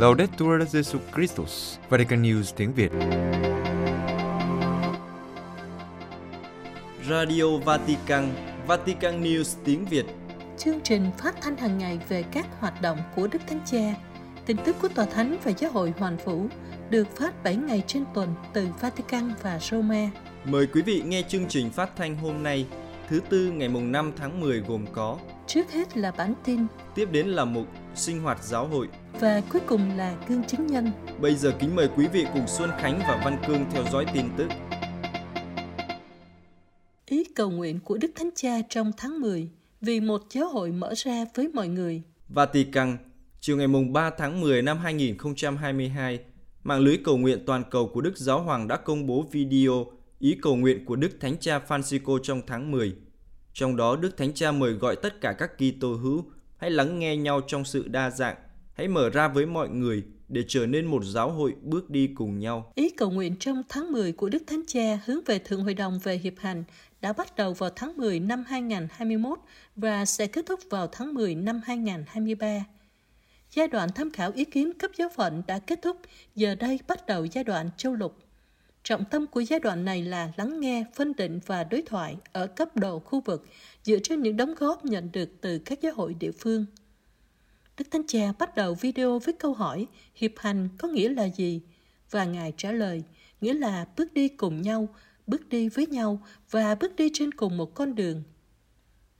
Laudetur Jesus Christus, Vatican News tiếng Việt. Radio Vatican, Vatican News tiếng Việt. Chương trình phát thanh hàng ngày về các hoạt động của Đức Thánh Cha, tin tức của Tòa Thánh và Giáo hội Hoàn Vũ được phát 7 ngày trên tuần từ Vatican và Roma. Mời quý vị nghe chương trình phát thanh hôm nay, thứ tư ngày mùng 5 tháng 10 gồm có Trước hết là bản tin Tiếp đến là mục sinh hoạt giáo hội. và cuối cùng là gương chứng nhân. Bây giờ kính mời quý vị cùng Xuân Khánh và Văn Cương theo dõi tin tức. Ý cầu nguyện của Đức Thánh Cha trong tháng 10 vì một giáo hội mở ra với mọi người. Vatican, chiều ngày mùng 3 tháng 10 năm 2022, mạng lưới cầu nguyện toàn cầu của Đức Giáo Hoàng đã công bố video ý cầu nguyện của Đức Thánh Cha Francisco trong tháng 10. Trong đó, Đức Thánh Cha mời gọi tất cả các Kitô hữu hãy lắng nghe nhau trong sự đa dạng, hãy mở ra với mọi người để trở nên một giáo hội bước đi cùng nhau. Ý cầu nguyện trong tháng 10 của Đức Thánh Cha hướng về Thượng Hội đồng về Hiệp hành đã bắt đầu vào tháng 10 năm 2021 và sẽ kết thúc vào tháng 10 năm 2023. Giai đoạn tham khảo ý kiến cấp giáo phận đã kết thúc, giờ đây bắt đầu giai đoạn châu lục. Trọng tâm của giai đoạn này là lắng nghe, phân định và đối thoại ở cấp độ khu vực dựa trên những đóng góp nhận được từ các giáo hội địa phương. Đức Thánh Cha bắt đầu video với câu hỏi hiệp hành có nghĩa là gì? Và Ngài trả lời, nghĩa là bước đi cùng nhau, bước đi với nhau và bước đi trên cùng một con đường.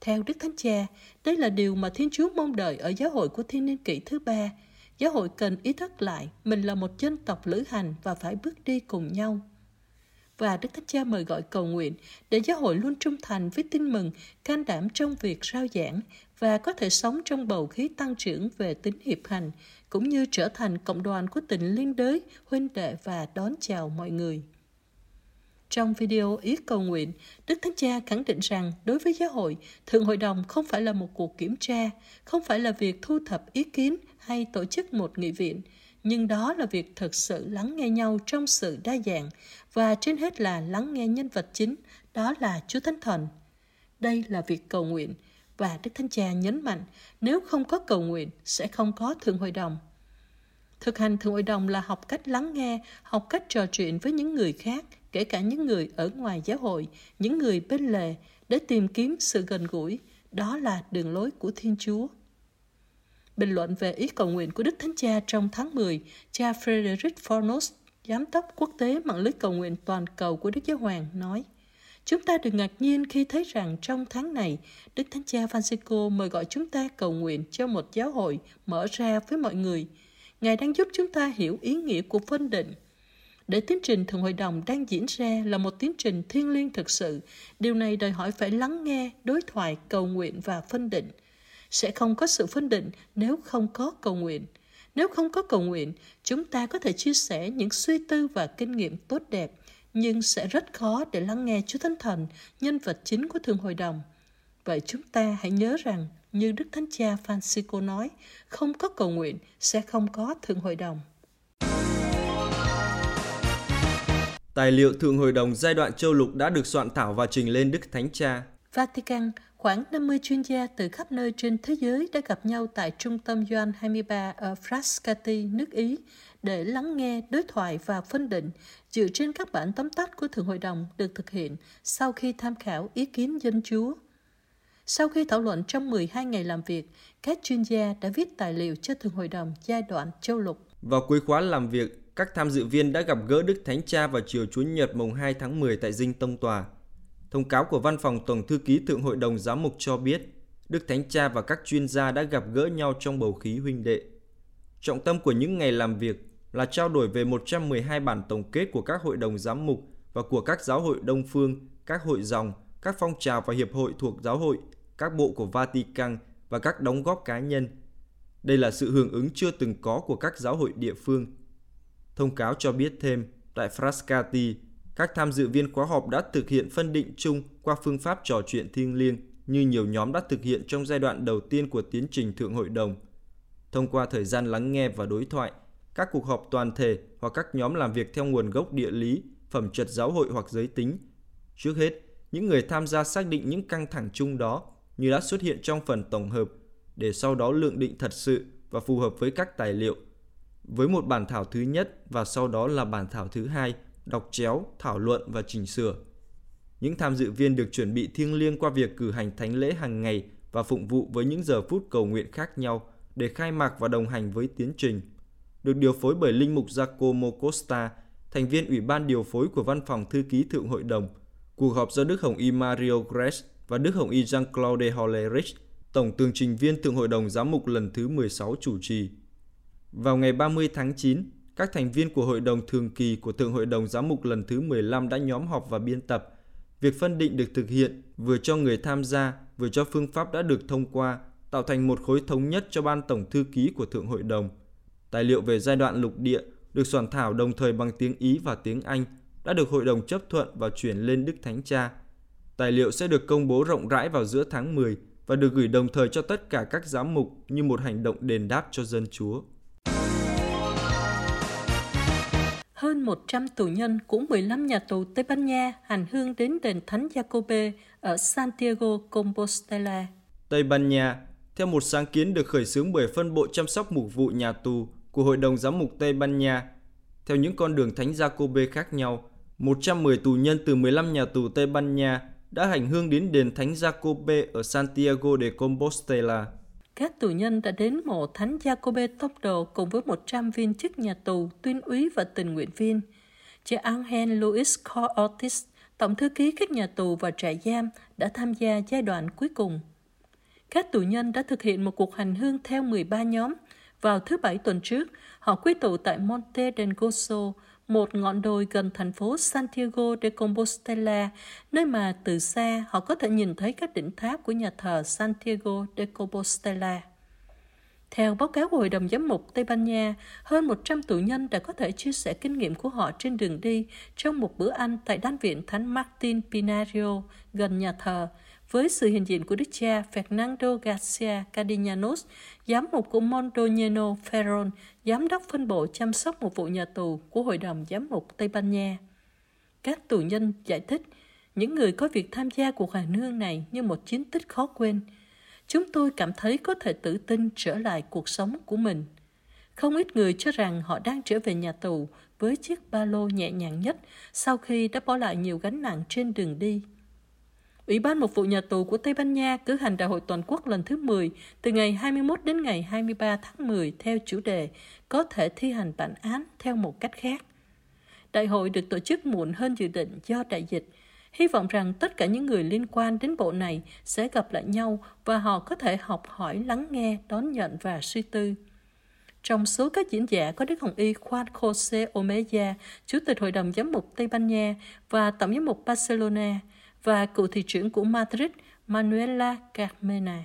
Theo Đức Thánh Cha, đây là điều mà Thiên Chúa mong đợi ở giáo hội của thiên niên kỷ thứ ba. Giáo hội cần ý thức lại mình là một dân tộc lữ hành và phải bước đi cùng nhau. Và Đức Thánh Cha mời gọi cầu nguyện để giáo hội luôn trung thành với tin mừng, can đảm trong việc rao giảng và có thể sống trong bầu khí tăng trưởng về tính hiệp hành, cũng như trở thành cộng đoàn của tình liên đới, huynh đệ và đón chào mọi người. Trong video ý cầu nguyện, Đức Thánh Cha khẳng định rằng đối với giáo hội, Thượng Hội đồng không phải là một cuộc kiểm tra, không phải là việc thu thập ý kiến hay tổ chức một nghị viện, nhưng đó là việc thực sự lắng nghe nhau trong sự đa dạng và trên hết là lắng nghe nhân vật chính, đó là Chúa Thánh Thần. Đây là việc cầu nguyện và Đức Thánh Cha nhấn mạnh nếu không có cầu nguyện sẽ không có Thượng Hội đồng. Thực hành Thượng Hội đồng là học cách lắng nghe, học cách trò chuyện với những người khác, kể cả những người ở ngoài giáo hội, những người bên lề, để tìm kiếm sự gần gũi. Đó là đường lối của Thiên Chúa. Bình luận về ý cầu nguyện của Đức Thánh Cha trong tháng 10, cha Frederick Fornos, giám đốc quốc tế mạng lưới cầu nguyện toàn cầu của Đức Giáo Hoàng, nói Chúng ta đừng ngạc nhiên khi thấy rằng trong tháng này, Đức Thánh Cha Francisco mời gọi chúng ta cầu nguyện cho một giáo hội mở ra với mọi người. Ngài đang giúp chúng ta hiểu ý nghĩa của phân định. Để tiến trình Thượng Hội đồng đang diễn ra là một tiến trình thiêng liêng thực sự, điều này đòi hỏi phải lắng nghe, đối thoại, cầu nguyện và phân định. Sẽ không có sự phân định nếu không có cầu nguyện. Nếu không có cầu nguyện, chúng ta có thể chia sẻ những suy tư và kinh nghiệm tốt đẹp, nhưng sẽ rất khó để lắng nghe Chúa Thánh Thần, nhân vật chính của Thượng Hội đồng. Vậy chúng ta hãy nhớ rằng, như Đức Thánh Cha Francisco nói, không có cầu nguyện sẽ không có Thượng Hội đồng. Tài liệu Thượng Hội đồng giai đoạn châu lục đã được soạn thảo và trình lên Đức Thánh Cha. Vatican, khoảng 50 chuyên gia từ khắp nơi trên thế giới đã gặp nhau tại trung tâm doanh 23 ở Frascati, nước Ý, để lắng nghe, đối thoại và phân định dựa trên các bản tóm tắt của Thượng Hội đồng được thực hiện sau khi tham khảo ý kiến dân Chúa. Sau khi thảo luận trong 12 ngày làm việc, các chuyên gia đã viết tài liệu cho Thượng Hội đồng giai đoạn châu lục. Vào cuối khóa làm việc, các tham dự viên đã gặp gỡ Đức Thánh Cha vào chiều Chủ nhật mùng 2 tháng 10 tại Dinh Tông Tòa. Thông cáo của Văn phòng Tổng Thư ký Thượng Hội đồng Giám mục cho biết, Đức Thánh Cha và các chuyên gia đã gặp gỡ nhau trong bầu khí huynh đệ. Trọng tâm của những ngày làm việc là trao đổi về 112 bản tổng kết của các hội đồng giám mục và của các giáo hội đông phương, các hội dòng, các phong trào và hiệp hội thuộc giáo hội, các bộ của Vatican và các đóng góp cá nhân. Đây là sự hưởng ứng chưa từng có của các giáo hội địa phương. Thông cáo cho biết thêm, tại Frascati, các tham dự viên khóa họp đã thực hiện phân định chung qua phương pháp trò chuyện thiêng liêng như nhiều nhóm đã thực hiện trong giai đoạn đầu tiên của tiến trình Thượng Hội đồng. Thông qua thời gian lắng nghe và đối thoại, các cuộc họp toàn thể hoặc các nhóm làm việc theo nguồn gốc địa lý, phẩm chất giáo hội hoặc giới tính. Trước hết, những người tham gia xác định những căng thẳng chung đó như đã xuất hiện trong phần tổng hợp để sau đó lượng định thật sự và phù hợp với các tài liệu. với một bản thảo thứ nhất và sau đó là bản thảo thứ hai, đọc chéo, thảo luận và chỉnh sửa. Những tham dự viên được chuẩn bị thiêng liêng qua việc cử hành thánh lễ hàng ngày và phụng vụ với những giờ phút cầu nguyện khác nhau để khai mạc và đồng hành với tiến trình. Được điều phối bởi Linh mục Giacomo Costa, thành viên Ủy ban điều phối của Văn phòng Thư ký Thượng Hội đồng. Cuộc họp do Đức Hồng Y Mario Gress và Đức Hồng Y Jean-Claude Hollerich, Tổng tường trình viên Thượng Hội đồng Giám mục lần thứ 16 chủ trì. Vào ngày 30 tháng 9, các thành viên của Hội đồng Thường kỳ của Thượng Hội đồng Giám mục lần thứ 15 đã nhóm họp và biên tập. Việc phân định được thực hiện vừa cho người tham gia, vừa cho phương pháp đã được thông qua, tạo thành một khối thống nhất cho Ban Tổng Thư ký của Thượng Hội đồng. Tài liệu về giai đoạn lục địa được soạn thảo đồng thời bằng tiếng Ý và tiếng Anh đã được Hội đồng chấp thuận và chuyển lên Đức Thánh Cha. Tài liệu sẽ được công bố rộng rãi vào giữa tháng 10 và được gửi đồng thời cho tất cả các giám mục như một hành động đền đáp cho dân Chúa. Hơn 100 tù nhân của 15 nhà tù Tây Ban Nha hành hương đến đền Thánh Jacobe ở Santiago Compostela. Tây Ban Nha, theo một sáng kiến được khởi xướng bởi phân bộ chăm sóc mục vụ nhà tù của Hội đồng Giám mục Tây Ban Nha, theo những con đường Thánh Jacobe khác nhau, 110 tù nhân từ 15 nhà tù Tây Ban Nha đã hành hương đến đền Thánh Jacobe ở Santiago de Compostela các tù nhân đã đến mộ Thánh Jacobe Tốc Đồ cùng với 100 viên chức nhà tù, tuyên úy và tình nguyện viên. Chị Angel Luis Ortiz, tổng thư ký các nhà tù và trại giam, đã tham gia giai đoạn cuối cùng. Các tù nhân đã thực hiện một cuộc hành hương theo 13 nhóm. Vào thứ Bảy tuần trước, họ quy tụ tại Monte del Gozo, một ngọn đồi gần thành phố Santiago de Compostela, nơi mà từ xa họ có thể nhìn thấy các đỉnh tháp của nhà thờ Santiago de Compostela. Theo báo cáo của Hội đồng Giám mục Tây Ban Nha, hơn 100 tù nhân đã có thể chia sẻ kinh nghiệm của họ trên đường đi trong một bữa ăn tại đan viện Thánh Martin Pinario gần nhà thờ, với sự hiện diện của đức cha Fernando Garcia Cardeñanos, giám mục của Mondoñeno Ferron, giám đốc phân bộ chăm sóc một vụ nhà tù của Hội đồng Giám mục Tây Ban Nha. Các tù nhân giải thích, những người có việc tham gia cuộc hành hương này như một chiến tích khó quên. Chúng tôi cảm thấy có thể tự tin trở lại cuộc sống của mình. Không ít người cho rằng họ đang trở về nhà tù với chiếc ba lô nhẹ nhàng nhất sau khi đã bỏ lại nhiều gánh nặng trên đường đi. Ủy ban Mục vụ Nhà tù của Tây Ban Nha cử hành đại hội toàn quốc lần thứ 10 từ ngày 21 đến ngày 23 tháng 10 theo chủ đề có thể thi hành bản án theo một cách khác. Đại hội được tổ chức muộn hơn dự định do đại dịch. Hy vọng rằng tất cả những người liên quan đến bộ này sẽ gặp lại nhau và họ có thể học hỏi, lắng nghe, đón nhận và suy tư. Trong số các diễn giả có Đức Hồng Y Juan José Omeya, Chủ tịch Hội đồng Giám mục Tây Ban Nha và Tổng giám mục Barcelona, và cựu thị trưởng của Madrid Manuela Carmena.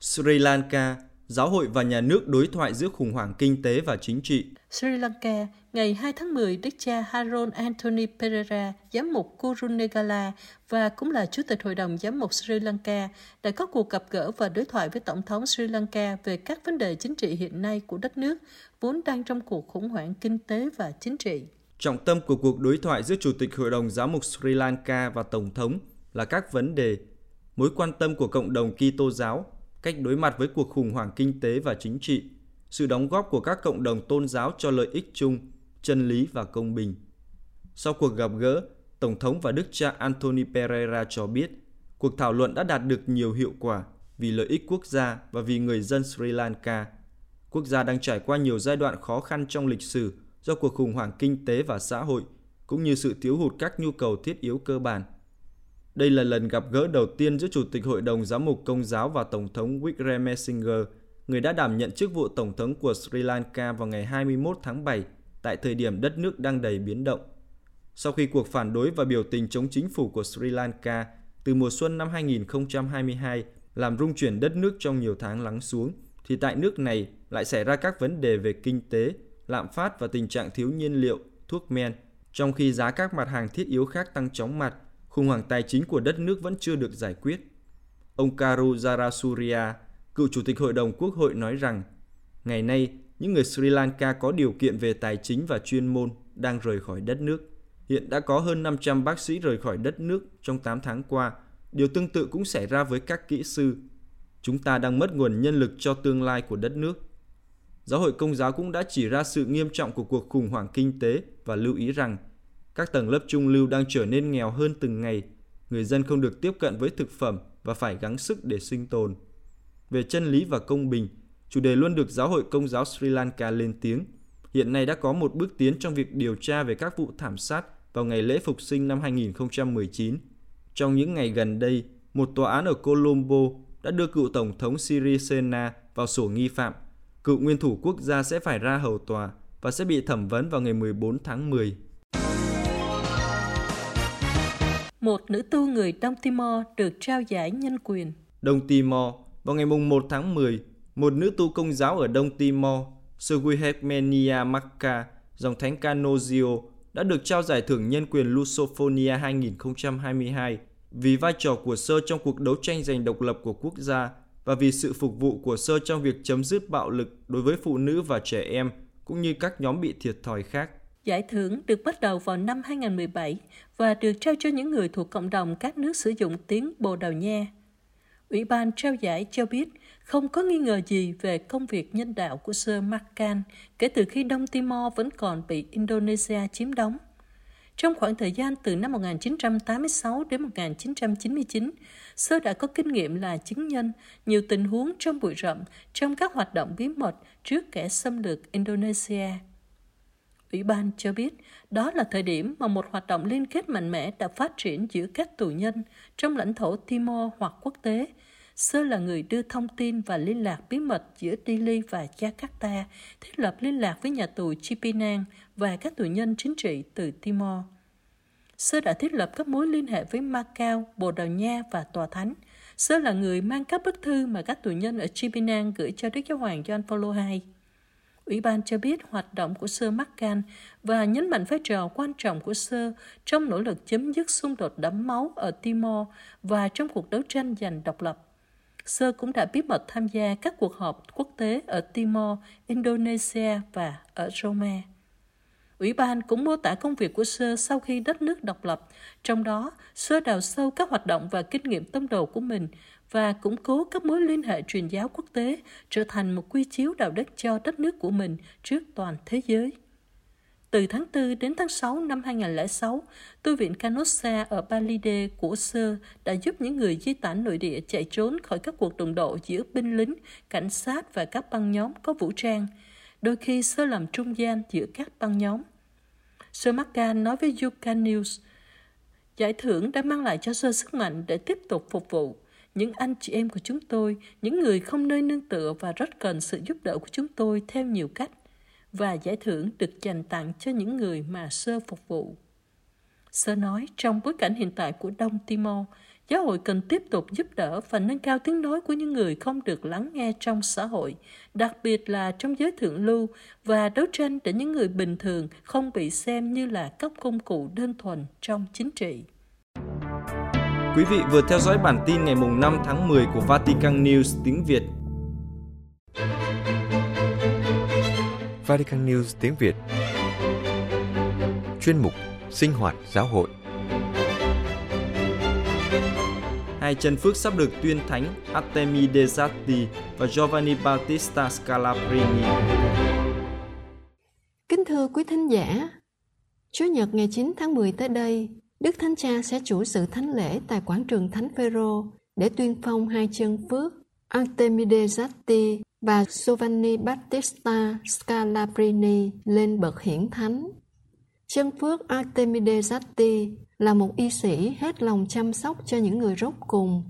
Sri Lanka, giáo hội và nhà nước đối thoại giữa khủng hoảng kinh tế và chính trị. Sri Lanka, ngày 2 tháng 10, Đức cha Haron Anthony Pereira, giám mục Kurunegala và cũng là Chủ tịch Hội đồng Giám mục Sri Lanka, đã có cuộc gặp gỡ và đối thoại với Tổng thống Sri Lanka về các vấn đề chính trị hiện nay của đất nước, vốn đang trong cuộc khủng hoảng kinh tế và chính trị. Trọng tâm của cuộc đối thoại giữa Chủ tịch Hội đồng Giáo mục Sri Lanka và Tổng thống là các vấn đề mối quan tâm của cộng đồng Kitô giáo, cách đối mặt với cuộc khủng hoảng kinh tế và chính trị, sự đóng góp của các cộng đồng tôn giáo cho lợi ích chung, chân lý và công bình. Sau cuộc gặp gỡ, Tổng thống và Đức cha Anthony Pereira cho biết cuộc thảo luận đã đạt được nhiều hiệu quả vì lợi ích quốc gia và vì người dân Sri Lanka. Quốc gia đang trải qua nhiều giai đoạn khó khăn trong lịch sử do cuộc khủng hoảng kinh tế và xã hội cũng như sự thiếu hụt các nhu cầu thiết yếu cơ bản. Đây là lần gặp gỡ đầu tiên giữa Chủ tịch Hội đồng Giám mục Công giáo và Tổng thống Wickremesinghe, người đã đảm nhận chức vụ Tổng thống của Sri Lanka vào ngày 21 tháng 7 tại thời điểm đất nước đang đầy biến động. Sau khi cuộc phản đối và biểu tình chống chính phủ của Sri Lanka từ mùa xuân năm 2022 làm rung chuyển đất nước trong nhiều tháng lắng xuống, thì tại nước này lại xảy ra các vấn đề về kinh tế, lạm phát và tình trạng thiếu nhiên liệu, thuốc men, trong khi giá các mặt hàng thiết yếu khác tăng chóng mặt, khủng hoảng tài chính của đất nước vẫn chưa được giải quyết. Ông Karu Jarasuria, cựu chủ tịch Hội đồng Quốc hội nói rằng, ngày nay, những người Sri Lanka có điều kiện về tài chính và chuyên môn đang rời khỏi đất nước. Hiện đã có hơn 500 bác sĩ rời khỏi đất nước trong 8 tháng qua. Điều tương tự cũng xảy ra với các kỹ sư. chúng ta đang mất nguồn nhân lực cho tương lai của đất nước. Giáo hội Công giáo cũng đã chỉ ra sự nghiêm trọng của cuộc khủng hoảng kinh tế và lưu ý rằng các tầng lớp trung lưu đang trở nên nghèo hơn từng ngày, người dân không được tiếp cận với thực phẩm và phải gắng sức để sinh tồn. Về chân lý và công bình, chủ đề luôn được Giáo hội Công giáo Sri Lanka lên tiếng. Hiện nay đã có một bước tiến trong việc điều tra về các vụ thảm sát vào ngày lễ phục sinh năm 2019. Trong những ngày gần đây, một tòa án ở Colombo đã đưa cựu Tổng thống Sirisena vào sổ nghi phạm. Cựu nguyên thủ quốc gia sẽ phải ra hầu tòa và sẽ bị thẩm vấn vào ngày 14 tháng 10. Một nữ tu người Đông Timor được trao giải nhân quyền. Đông Timor, vào ngày 1 tháng 10, một nữ tu công giáo ở Đông Timor, Seguihemenia Maka, dòng thánh Canozio, đã được trao giải thưởng nhân quyền Lusophonia 2022 vì vai trò của Sơ trong cuộc đấu tranh giành độc lập của quốc gia và vì sự phục vụ của Sơ trong việc chấm dứt bạo lực đối với phụ nữ và trẻ em, cũng như các nhóm bị thiệt thòi khác. Giải thưởng được bắt đầu vào năm 2017 và được trao cho những người thuộc cộng đồng các nước sử dụng tiếng Bồ Đào Nha. Ủy ban trao giải cho biết không có nghi ngờ gì về công việc nhân đạo của Sir Markan kể từ khi Đông Timor vẫn còn bị Indonesia chiếm đóng. Trong khoảng thời gian từ năm 1986 đến 1999, Sơ đã có kinh nghiệm là chứng nhân nhiều tình huống trong bụi rậm trong các hoạt động bí mật trước kẻ xâm lược Indonesia. Ủy ban cho biết đó là thời điểm mà một hoạt động liên kết mạnh mẽ đã phát triển giữa các tù nhân trong lãnh thổ Timor hoặc quốc tế. Sơ là người đưa thông tin và liên lạc bí mật giữa Dili và Jakarta, thiết lập liên lạc với nhà tù Chipinang và các tù nhân chính trị từ Timor. Sơ đã thiết lập các mối liên hệ với Macau, Bồ Đào Nha và Tòa Thánh. Sơ là người mang các bức thư mà các tù nhân ở Chipinang gửi cho Đức Giáo Hoàng John Paul II. Ủy ban cho biết hoạt động của Sơ Maccan và nhấn mạnh vai trò quan trọng của Sơ trong nỗ lực chấm dứt xung đột đẫm máu ở Timor và trong cuộc đấu tranh giành độc lập. Sơ cũng đã bí mật tham gia các cuộc họp quốc tế ở Timor, Indonesia và ở Rome. Ủy ban cũng mô tả công việc của Sơ sau khi đất nước độc lập, trong đó Sơ đào sâu các hoạt động và kinh nghiệm tâm đồ của mình và củng cố các mối liên hệ truyền giáo quốc tế trở thành một quy chiếu đạo đức cho đất nước của mình trước toàn thế giới. Từ tháng 4 đến tháng 6 năm 2006, tu viện Canossa ở Balide của Sơ đã giúp những người di tản nội địa chạy trốn khỏi các cuộc đụng độ giữa binh lính, cảnh sát và các băng nhóm có vũ trang. Đôi khi Sơ làm trung gian giữa các băng nhóm. Sơ Macan nói với Yuka News, giải thưởng đã mang lại cho Sơ sức mạnh để tiếp tục phục vụ những anh chị em của chúng tôi, những người không nơi nương tựa và rất cần sự giúp đỡ của chúng tôi theo nhiều cách, và giải thưởng được dành tặng cho những người mà sơ phục vụ. Sơ nói trong bối cảnh hiện tại của Đông Timor, giáo hội cần tiếp tục giúp đỡ và nâng cao tiếng nói của những người không được lắng nghe trong xã hội, đặc biệt là trong giới thượng lưu và đấu tranh để những người bình thường không bị xem như là các công cụ đơn thuần trong chính trị. Quý vị vừa theo dõi bản tin ngày mùng 5 tháng 10 của Vatican News tiếng Việt. Vatican News tiếng Việt Chuyên mục Sinh hoạt giáo hội Hai chân phước sắp được tuyên thánh Artemide Zatti và Giovanni Battista Scalabrini. Kính thưa quý thính giả, Chúa Nhật ngày 9 tháng 10 tới đây, Đức Thánh Cha sẽ chủ sự thánh lễ tại quảng trường Thánh Phêrô để tuyên phong hai chân phước Artemide Zatti và Giovanni Battista Scalabrini lên bậc hiển thánh. Chân phước Artemide Zatti là một y sĩ hết lòng chăm sóc cho những người rốt cùng,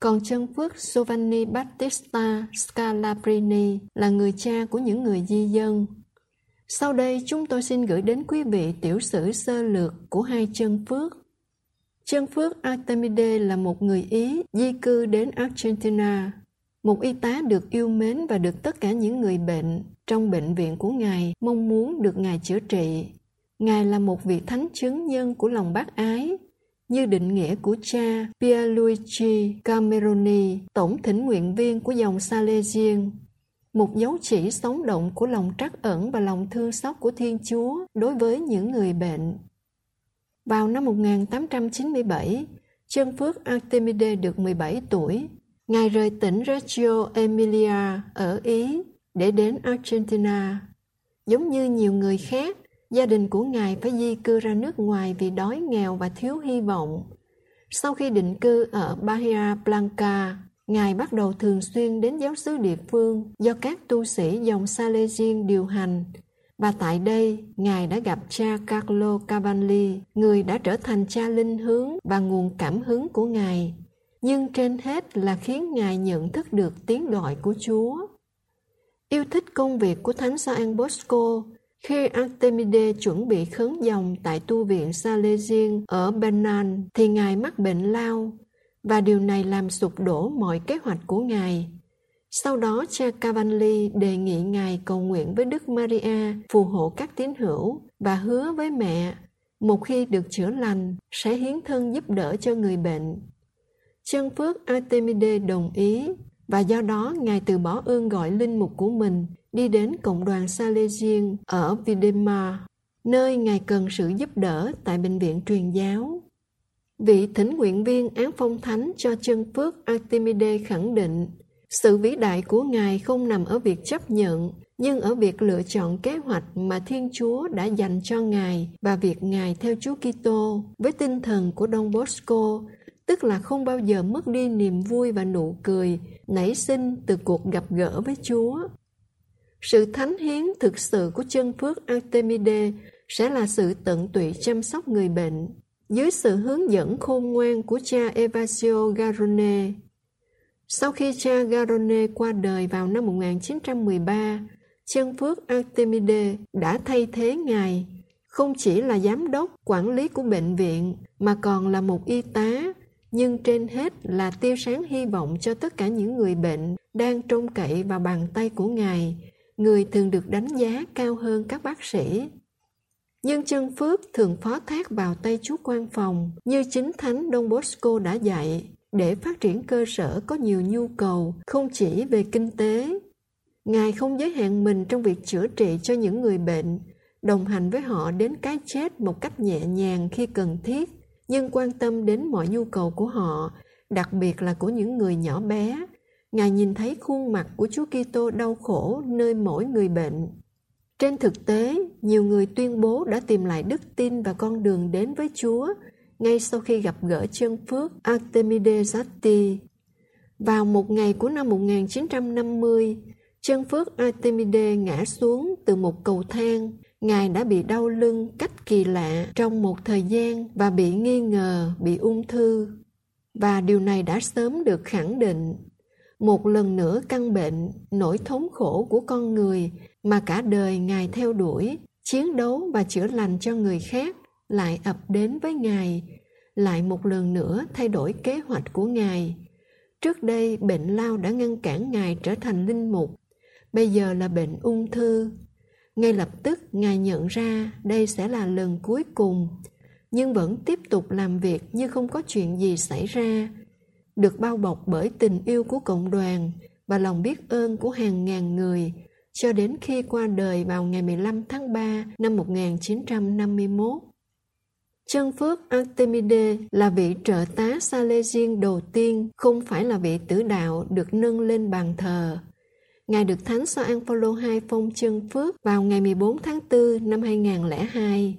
còn chân phước Giovanni Battista Scalabrini là người cha của những người di dân. Sau đây chúng tôi xin gửi đến quý vị tiểu sử sơ lược của hai chân phước. Chân phước Artemide là một người Ý di cư đến Argentina. Một y tá được yêu mến và được tất cả những người bệnh trong bệnh viện của Ngài mong muốn được Ngài chữa trị. Ngài là một vị thánh chứng nhân của lòng bác ái, như định nghĩa của cha Pierluigi Cameroni, tổng thỉnh nguyện viên của dòng Salesian một dấu chỉ sống động của lòng trắc ẩn và lòng thương xót của Thiên Chúa đối với những người bệnh. Vào năm 1897, chân phước Artemide được 17 tuổi. Ngài rời tỉnh Reggio Emilia ở Ý để đến Argentina. Giống như nhiều người khác, gia đình của Ngài phải di cư ra nước ngoài vì đói nghèo và thiếu hy vọng. Sau khi định cư ở Bahia Blanca, Ngài bắt đầu thường xuyên đến giáo xứ địa phương do các tu sĩ dòng Salesian điều hành. Và tại đây, Ngài đã gặp cha Carlo Cavalli, người đã trở thành cha linh hướng và nguồn cảm hứng của Ngài. Nhưng trên hết là khiến Ngài nhận thức được tiếng gọi của Chúa. Yêu thích công việc của Thánh Gioan Bosco, khi Artemide chuẩn bị khấn dòng tại tu viện Salesian ở Benan thì Ngài mắc bệnh lao và điều này làm sụp đổ mọi kế hoạch của Ngài. Sau đó cha Cavalli đề nghị Ngài cầu nguyện với Đức Maria phù hộ các tín hữu và hứa với mẹ một khi được chữa lành sẽ hiến thân giúp đỡ cho người bệnh. Chân phước Artemide đồng ý và do đó Ngài từ bỏ ơn gọi linh mục của mình đi đến cộng đoàn Salesian ở Videma, nơi Ngài cần sự giúp đỡ tại bệnh viện truyền giáo. Vị thỉnh nguyện viên án phong thánh cho chân phước Artemide khẳng định sự vĩ đại của Ngài không nằm ở việc chấp nhận, nhưng ở việc lựa chọn kế hoạch mà Thiên Chúa đã dành cho Ngài và việc Ngài theo Chúa Kitô với tinh thần của Don Bosco, tức là không bao giờ mất đi niềm vui và nụ cười nảy sinh từ cuộc gặp gỡ với Chúa. Sự thánh hiến thực sự của chân phước Artemide sẽ là sự tận tụy chăm sóc người bệnh dưới sự hướng dẫn khôn ngoan của cha Evasio Garone. Sau khi cha Garone qua đời vào năm 1913, chân phước Artemide đã thay thế ngài, không chỉ là giám đốc, quản lý của bệnh viện, mà còn là một y tá, nhưng trên hết là tiêu sáng hy vọng cho tất cả những người bệnh đang trông cậy vào bàn tay của ngài, người thường được đánh giá cao hơn các bác sĩ. Nhưng chân phước thường phó thác vào tay chú quan phòng như chính thánh Don Bosco đã dạy để phát triển cơ sở có nhiều nhu cầu không chỉ về kinh tế. Ngài không giới hạn mình trong việc chữa trị cho những người bệnh, đồng hành với họ đến cái chết một cách nhẹ nhàng khi cần thiết, nhưng quan tâm đến mọi nhu cầu của họ, đặc biệt là của những người nhỏ bé. Ngài nhìn thấy khuôn mặt của Chúa Kitô đau khổ nơi mỗi người bệnh trên thực tế, nhiều người tuyên bố đã tìm lại đức tin và con đường đến với Chúa ngay sau khi gặp gỡ chân phước Artemide Zatti. Vào một ngày của năm 1950, chân phước Artemide ngã xuống từ một cầu thang. Ngài đã bị đau lưng cách kỳ lạ trong một thời gian và bị nghi ngờ bị ung thư. Và điều này đã sớm được khẳng định. Một lần nữa căn bệnh, nỗi thống khổ của con người mà cả đời Ngài theo đuổi, chiến đấu và chữa lành cho người khác lại ập đến với Ngài, lại một lần nữa thay đổi kế hoạch của Ngài. Trước đây bệnh lao đã ngăn cản Ngài trở thành linh mục, bây giờ là bệnh ung thư. Ngay lập tức Ngài nhận ra đây sẽ là lần cuối cùng, nhưng vẫn tiếp tục làm việc như không có chuyện gì xảy ra. Được bao bọc bởi tình yêu của cộng đoàn và lòng biết ơn của hàng ngàn người, cho đến khi qua đời vào ngày 15 tháng 3 năm 1951. Chân phước Artemide là vị trợ tá Salesian đầu tiên, không phải là vị tử đạo được nâng lên bàn thờ. Ngài được Thánh Gioan Phaolô II phong chân phước vào ngày 14 tháng 4 năm 2002.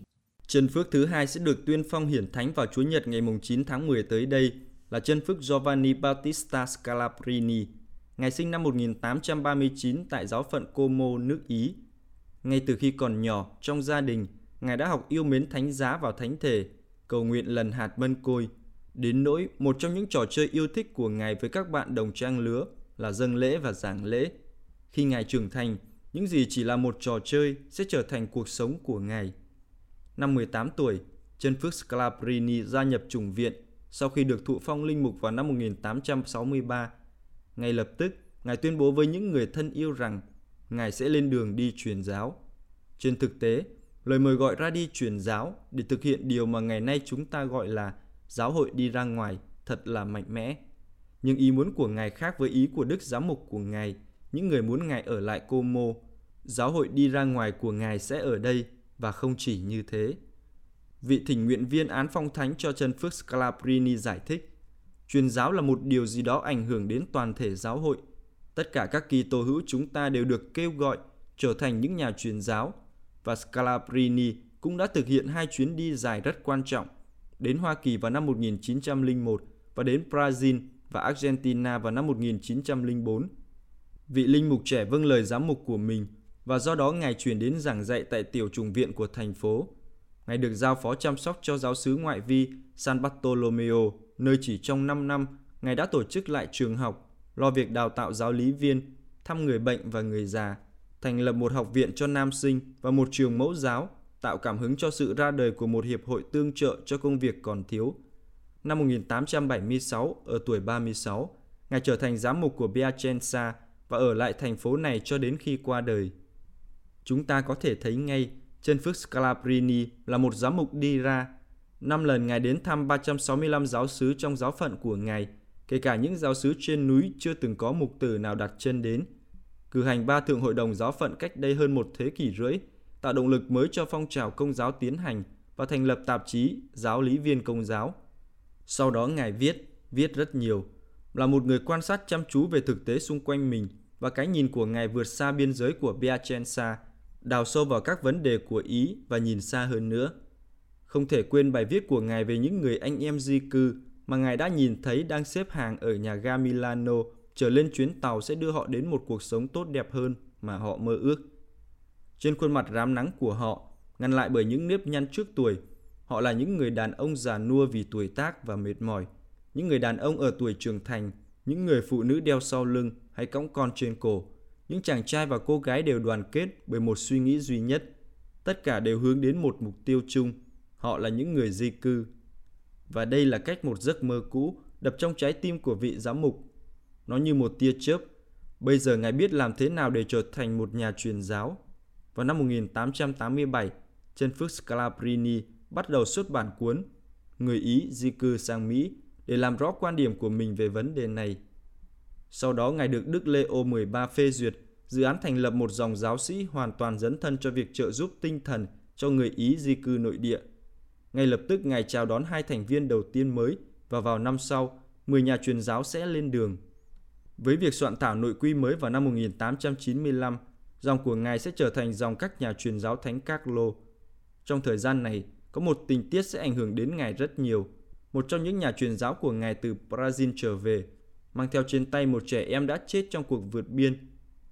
Chân phước thứ hai sẽ được tuyên phong hiển thánh vào Chúa Nhật ngày 9 tháng 10 tới đây là chân phước Giovanni Battista Scalabrini, ngày sinh năm 1839 tại giáo phận Como, nước Ý. Ngay từ khi còn nhỏ, trong gia đình, Ngài đã học yêu mến thánh giá vào thánh thể, cầu nguyện lần hạt mân côi. Đến nỗi, một trong những trò chơi yêu thích của Ngài với các bạn đồng trang lứa là dâng lễ và giảng lễ. Khi Ngài trưởng thành, những gì chỉ là một trò chơi sẽ trở thành cuộc sống của Ngài. Năm 18 tuổi, chân phước Scalabrini gia nhập chủng viện sau khi được thụ phong linh mục vào năm 1863 ngay lập tức, Ngài tuyên bố với những người thân yêu rằng Ngài sẽ lên đường đi truyền giáo. Trên thực tế, lời mời gọi ra đi truyền giáo để thực hiện điều mà ngày nay chúng ta gọi là giáo hội đi ra ngoài thật là mạnh mẽ. Nhưng ý muốn của Ngài khác với ý của Đức Giám mục của Ngài, những người muốn Ngài ở lại Como. Giáo hội đi ra ngoài của Ngài sẽ ở đây và không chỉ như thế. Vị thỉnh nguyện viên án phong thánh cho chân Phước Scalabrini giải thích, Truyền giáo là một điều gì đó ảnh hưởng đến toàn thể giáo hội. Tất cả các kỳ tô hữu chúng ta đều được kêu gọi trở thành những nhà truyền giáo và Scalabrini cũng đã thực hiện hai chuyến đi dài rất quan trọng, đến Hoa Kỳ vào năm 1901 và đến Brazil và Argentina vào năm 1904. Vị linh mục trẻ vâng lời giám mục của mình và do đó Ngài chuyển đến giảng dạy tại tiểu trùng viện của thành phố. Ngài được giao phó chăm sóc cho giáo sứ ngoại vi San Bartolomeo, nơi chỉ trong 5 năm Ngài đã tổ chức lại trường học, lo việc đào tạo giáo lý viên, thăm người bệnh và người già, thành lập một học viện cho nam sinh và một trường mẫu giáo, tạo cảm hứng cho sự ra đời của một hiệp hội tương trợ cho công việc còn thiếu. Năm 1876, ở tuổi 36, Ngài trở thành giám mục của Piacenza và ở lại thành phố này cho đến khi qua đời. Chúng ta có thể thấy ngay trên phước Scalabrini là một giám mục đi ra. Năm lần Ngài đến thăm 365 giáo sứ trong giáo phận của Ngài, kể cả những giáo sứ trên núi chưa từng có mục tử nào đặt chân đến. Cử hành ba thượng hội đồng giáo phận cách đây hơn một thế kỷ rưỡi, tạo động lực mới cho phong trào công giáo tiến hành và thành lập tạp chí Giáo lý viên công giáo. Sau đó Ngài viết, viết rất nhiều, là một người quan sát chăm chú về thực tế xung quanh mình và cái nhìn của Ngài vượt xa biên giới của Piacenza đào sâu vào các vấn đề của Ý và nhìn xa hơn nữa. Không thể quên bài viết của Ngài về những người anh em di cư mà Ngài đã nhìn thấy đang xếp hàng ở nhà ga Milano trở lên chuyến tàu sẽ đưa họ đến một cuộc sống tốt đẹp hơn mà họ mơ ước. Trên khuôn mặt rám nắng của họ, ngăn lại bởi những nếp nhăn trước tuổi, họ là những người đàn ông già nua vì tuổi tác và mệt mỏi, những người đàn ông ở tuổi trưởng thành, những người phụ nữ đeo sau lưng hay cõng con trên cổ, những chàng trai và cô gái đều đoàn kết bởi một suy nghĩ duy nhất. Tất cả đều hướng đến một mục tiêu chung. Họ là những người di cư. Và đây là cách một giấc mơ cũ đập trong trái tim của vị giám mục. Nó như một tia chớp. Bây giờ ngài biết làm thế nào để trở thành một nhà truyền giáo. Vào năm 1887, chân phước Scalabrini bắt đầu xuất bản cuốn Người Ý di cư sang Mỹ để làm rõ quan điểm của mình về vấn đề này. Sau đó Ngài được Đức Leo 13 phê duyệt dự án thành lập một dòng giáo sĩ hoàn toàn dấn thân cho việc trợ giúp tinh thần cho người Ý di cư nội địa. Ngay lập tức Ngài chào đón hai thành viên đầu tiên mới và vào năm sau, 10 nhà truyền giáo sẽ lên đường. Với việc soạn thảo nội quy mới vào năm 1895, dòng của Ngài sẽ trở thành dòng các nhà truyền giáo Thánh Carlo. Trong thời gian này, có một tình tiết sẽ ảnh hưởng đến Ngài rất nhiều. Một trong những nhà truyền giáo của Ngài từ Brazil trở về mang theo trên tay một trẻ em đã chết trong cuộc vượt biên.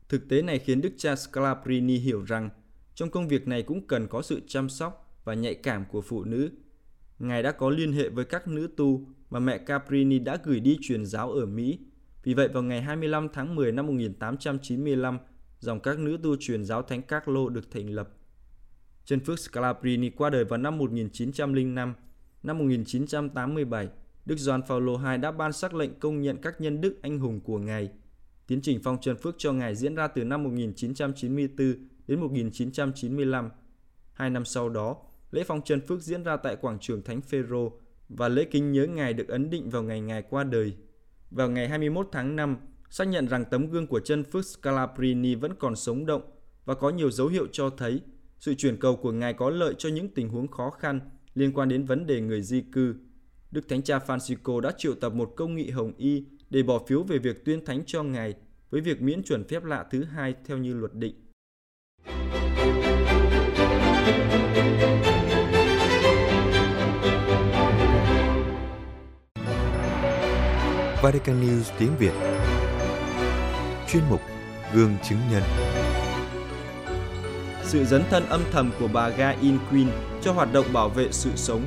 Thực tế này khiến đức cha Scalabrini hiểu rằng trong công việc này cũng cần có sự chăm sóc và nhạy cảm của phụ nữ. Ngài đã có liên hệ với các nữ tu mà mẹ Caprini đã gửi đi truyền giáo ở Mỹ. Vì vậy vào ngày 25 tháng 10 năm 1895, dòng các nữ tu truyền giáo Thánh Carlo được thành lập. Chân Phước Scalabrini qua đời vào năm 1905. Năm 1987, Đức Gioan Phaolô II đã ban sắc lệnh công nhận các nhân đức anh hùng của Ngài. Tiến trình phong trần phước cho Ngài diễn ra từ năm 1994 đến 1995. Hai năm sau đó, lễ phong trần phước diễn ra tại quảng trường Thánh Phêrô và lễ kính nhớ Ngài được ấn định vào ngày Ngài qua đời. Vào ngày 21 tháng 5, xác nhận rằng tấm gương của chân phước Scalabrini vẫn còn sống động và có nhiều dấu hiệu cho thấy sự chuyển cầu của Ngài có lợi cho những tình huống khó khăn liên quan đến vấn đề người di cư, Đức Thánh Cha Francisco đã triệu tập một công nghị hồng y để bỏ phiếu về việc tuyên thánh cho Ngài với việc miễn chuẩn phép lạ thứ hai theo như luật định. Vatican News tiếng Việt Chuyên mục Gương chứng nhân sự dấn thân âm thầm của bà Ga In Queen cho hoạt động bảo vệ sự sống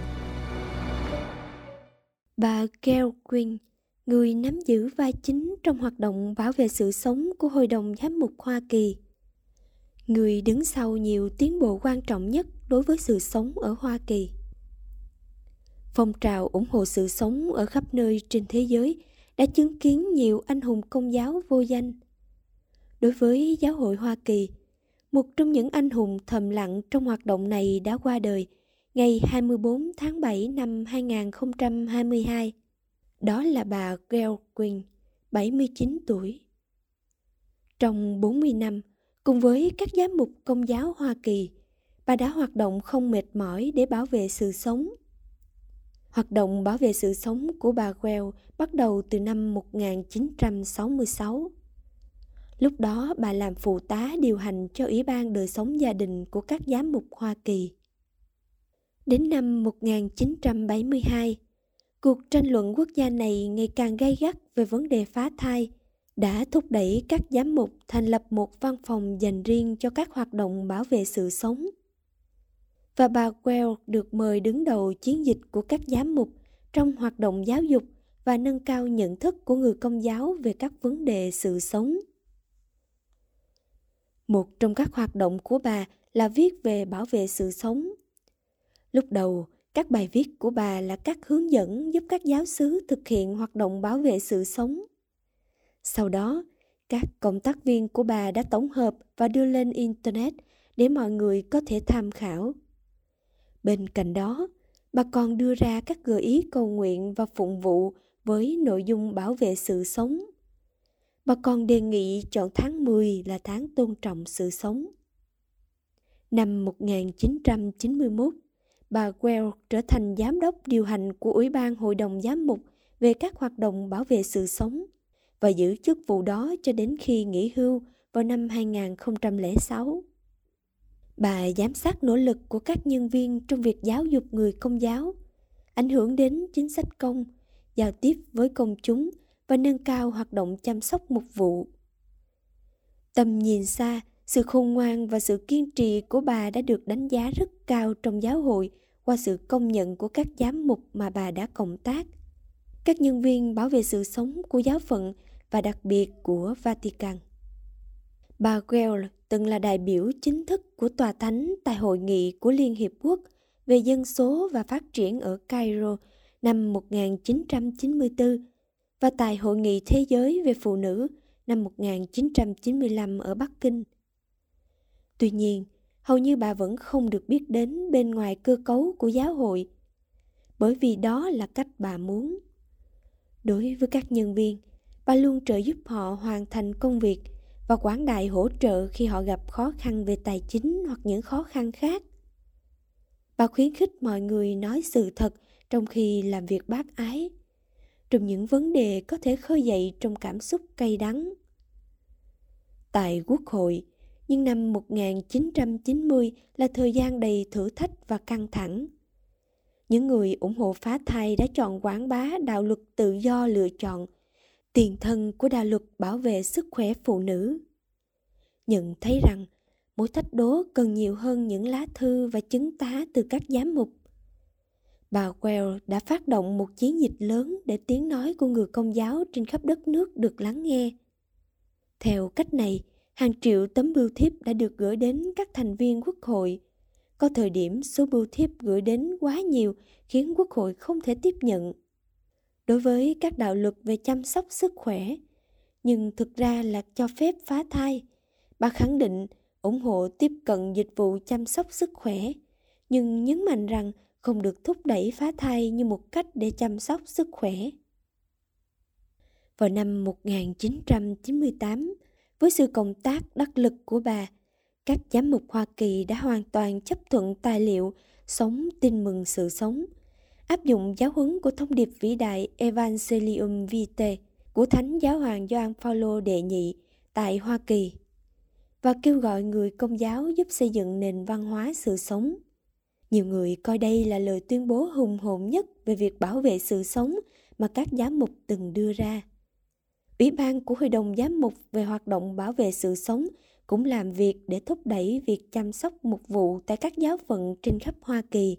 Bà Gail Queen, người nắm giữ vai chính trong hoạt động bảo vệ sự sống của Hội đồng Giám mục Hoa Kỳ. Người đứng sau nhiều tiến bộ quan trọng nhất đối với sự sống ở Hoa Kỳ. Phong trào ủng hộ sự sống ở khắp nơi trên thế giới đã chứng kiến nhiều anh hùng công giáo vô danh. Đối với giáo hội Hoa Kỳ, một trong những anh hùng thầm lặng trong hoạt động này đã qua đời ngày 24 tháng 7 năm 2022. Đó là bà Gail Quinn, 79 tuổi. Trong 40 năm, cùng với các giám mục công giáo Hoa Kỳ, bà đã hoạt động không mệt mỏi để bảo vệ sự sống. Hoạt động bảo vệ sự sống của bà Well bắt đầu từ năm 1966. Lúc đó bà làm phụ tá điều hành cho Ủy ban đời sống gia đình của các giám mục Hoa Kỳ. Đến năm 1972, cuộc tranh luận quốc gia này ngày càng gay gắt về vấn đề phá thai đã thúc đẩy các giám mục thành lập một văn phòng dành riêng cho các hoạt động bảo vệ sự sống. Và bà Well được mời đứng đầu chiến dịch của các giám mục trong hoạt động giáo dục và nâng cao nhận thức của người công giáo về các vấn đề sự sống. Một trong các hoạt động của bà là viết về bảo vệ sự sống. Lúc đầu, các bài viết của bà là các hướng dẫn giúp các giáo sứ thực hiện hoạt động bảo vệ sự sống. Sau đó, các cộng tác viên của bà đã tổng hợp và đưa lên Internet để mọi người có thể tham khảo. Bên cạnh đó, bà còn đưa ra các gợi ý cầu nguyện và phụng vụ với nội dung bảo vệ sự sống. Bà còn đề nghị chọn tháng 10 là tháng tôn trọng sự sống. Năm 1991, bà Well trở thành giám đốc điều hành của Ủy ban Hội đồng Giám mục về các hoạt động bảo vệ sự sống và giữ chức vụ đó cho đến khi nghỉ hưu vào năm 2006. Bà giám sát nỗ lực của các nhân viên trong việc giáo dục người công giáo, ảnh hưởng đến chính sách công, giao tiếp với công chúng và nâng cao hoạt động chăm sóc mục vụ. Tầm nhìn xa, sự khôn ngoan và sự kiên trì của bà đã được đánh giá rất cao trong giáo hội qua sự công nhận của các giám mục mà bà đã cộng tác. Các nhân viên bảo vệ sự sống của giáo phận và đặc biệt của Vatican. Bà Well từng là đại biểu chính thức của Tòa Thánh tại Hội nghị của Liên Hiệp Quốc về dân số và phát triển ở Cairo năm 1994 và tại Hội nghị Thế giới về Phụ nữ năm 1995 ở Bắc Kinh. Tuy nhiên, hầu như bà vẫn không được biết đến bên ngoài cơ cấu của giáo hội, bởi vì đó là cách bà muốn. Đối với các nhân viên, bà luôn trợ giúp họ hoàn thành công việc và quảng đại hỗ trợ khi họ gặp khó khăn về tài chính hoặc những khó khăn khác. Bà khuyến khích mọi người nói sự thật trong khi làm việc bác ái, trong những vấn đề có thể khơi dậy trong cảm xúc cay đắng. Tại Quốc hội, nhưng năm 1990 là thời gian đầy thử thách và căng thẳng. Những người ủng hộ phá thai đã chọn quảng bá đạo luật tự do lựa chọn tiền thân của đạo luật bảo vệ sức khỏe phụ nữ. Nhận thấy rằng mỗi thách đố cần nhiều hơn những lá thư và chứng tá từ các giám mục. Bà Well đã phát động một chiến dịch lớn để tiếng nói của người công giáo trên khắp đất nước được lắng nghe. Theo cách này, hàng triệu tấm bưu thiếp đã được gửi đến các thành viên quốc hội. Có thời điểm số bưu thiếp gửi đến quá nhiều khiến quốc hội không thể tiếp nhận đối với các đạo luật về chăm sóc sức khỏe, nhưng thực ra là cho phép phá thai. Bà khẳng định ủng hộ tiếp cận dịch vụ chăm sóc sức khỏe, nhưng nhấn mạnh rằng không được thúc đẩy phá thai như một cách để chăm sóc sức khỏe. Vào năm 1998, với sự công tác đắc lực của bà, các giám mục Hoa Kỳ đã hoàn toàn chấp thuận tài liệu Sống tin mừng sự sống áp dụng giáo huấn của thông điệp vĩ đại Evangelium Vitae của Thánh Giáo hoàng Gioan Phaolô đệ nhị tại Hoa Kỳ và kêu gọi người công giáo giúp xây dựng nền văn hóa sự sống. Nhiều người coi đây là lời tuyên bố hùng hồn nhất về việc bảo vệ sự sống mà các giám mục từng đưa ra. Ủy ban của Hội đồng Giám mục về hoạt động bảo vệ sự sống cũng làm việc để thúc đẩy việc chăm sóc mục vụ tại các giáo phận trên khắp Hoa Kỳ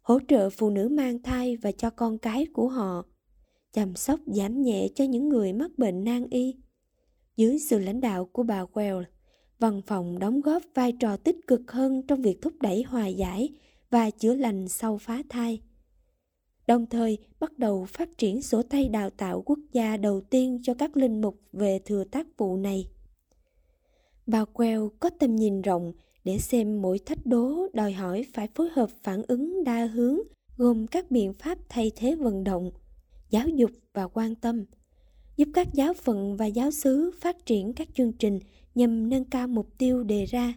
hỗ trợ phụ nữ mang thai và cho con cái của họ, chăm sóc giảm nhẹ cho những người mắc bệnh nan y. Dưới sự lãnh đạo của bà Well, văn phòng đóng góp vai trò tích cực hơn trong việc thúc đẩy hòa giải và chữa lành sau phá thai. Đồng thời, bắt đầu phát triển sổ tay đào tạo quốc gia đầu tiên cho các linh mục về thừa tác vụ này. Bà Queo có tầm nhìn rộng để xem mỗi thách đố đòi hỏi phải phối hợp phản ứng đa hướng, gồm các biện pháp thay thế vận động, giáo dục và quan tâm, giúp các giáo phận và giáo xứ phát triển các chương trình nhằm nâng cao mục tiêu đề ra.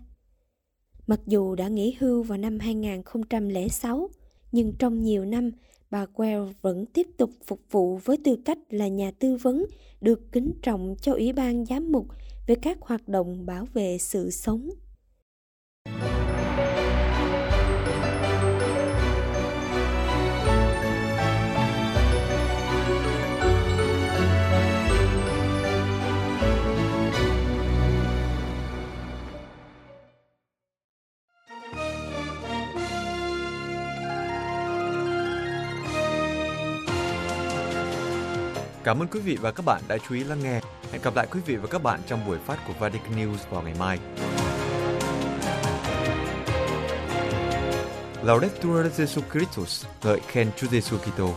Mặc dù đã nghỉ hưu vào năm 2006, nhưng trong nhiều năm, bà Quell vẫn tiếp tục phục vụ với tư cách là nhà tư vấn được kính trọng cho Ủy ban Giám mục về các hoạt động bảo vệ sự sống. Cảm ơn quý vị và các bạn đã chú ý lắng nghe. Hẹn gặp lại quý vị và các bạn trong buổi phát của Vatican News vào ngày mai. Laudetur Jesu Christus, ngợi khen Chúa Giêsu Kitô.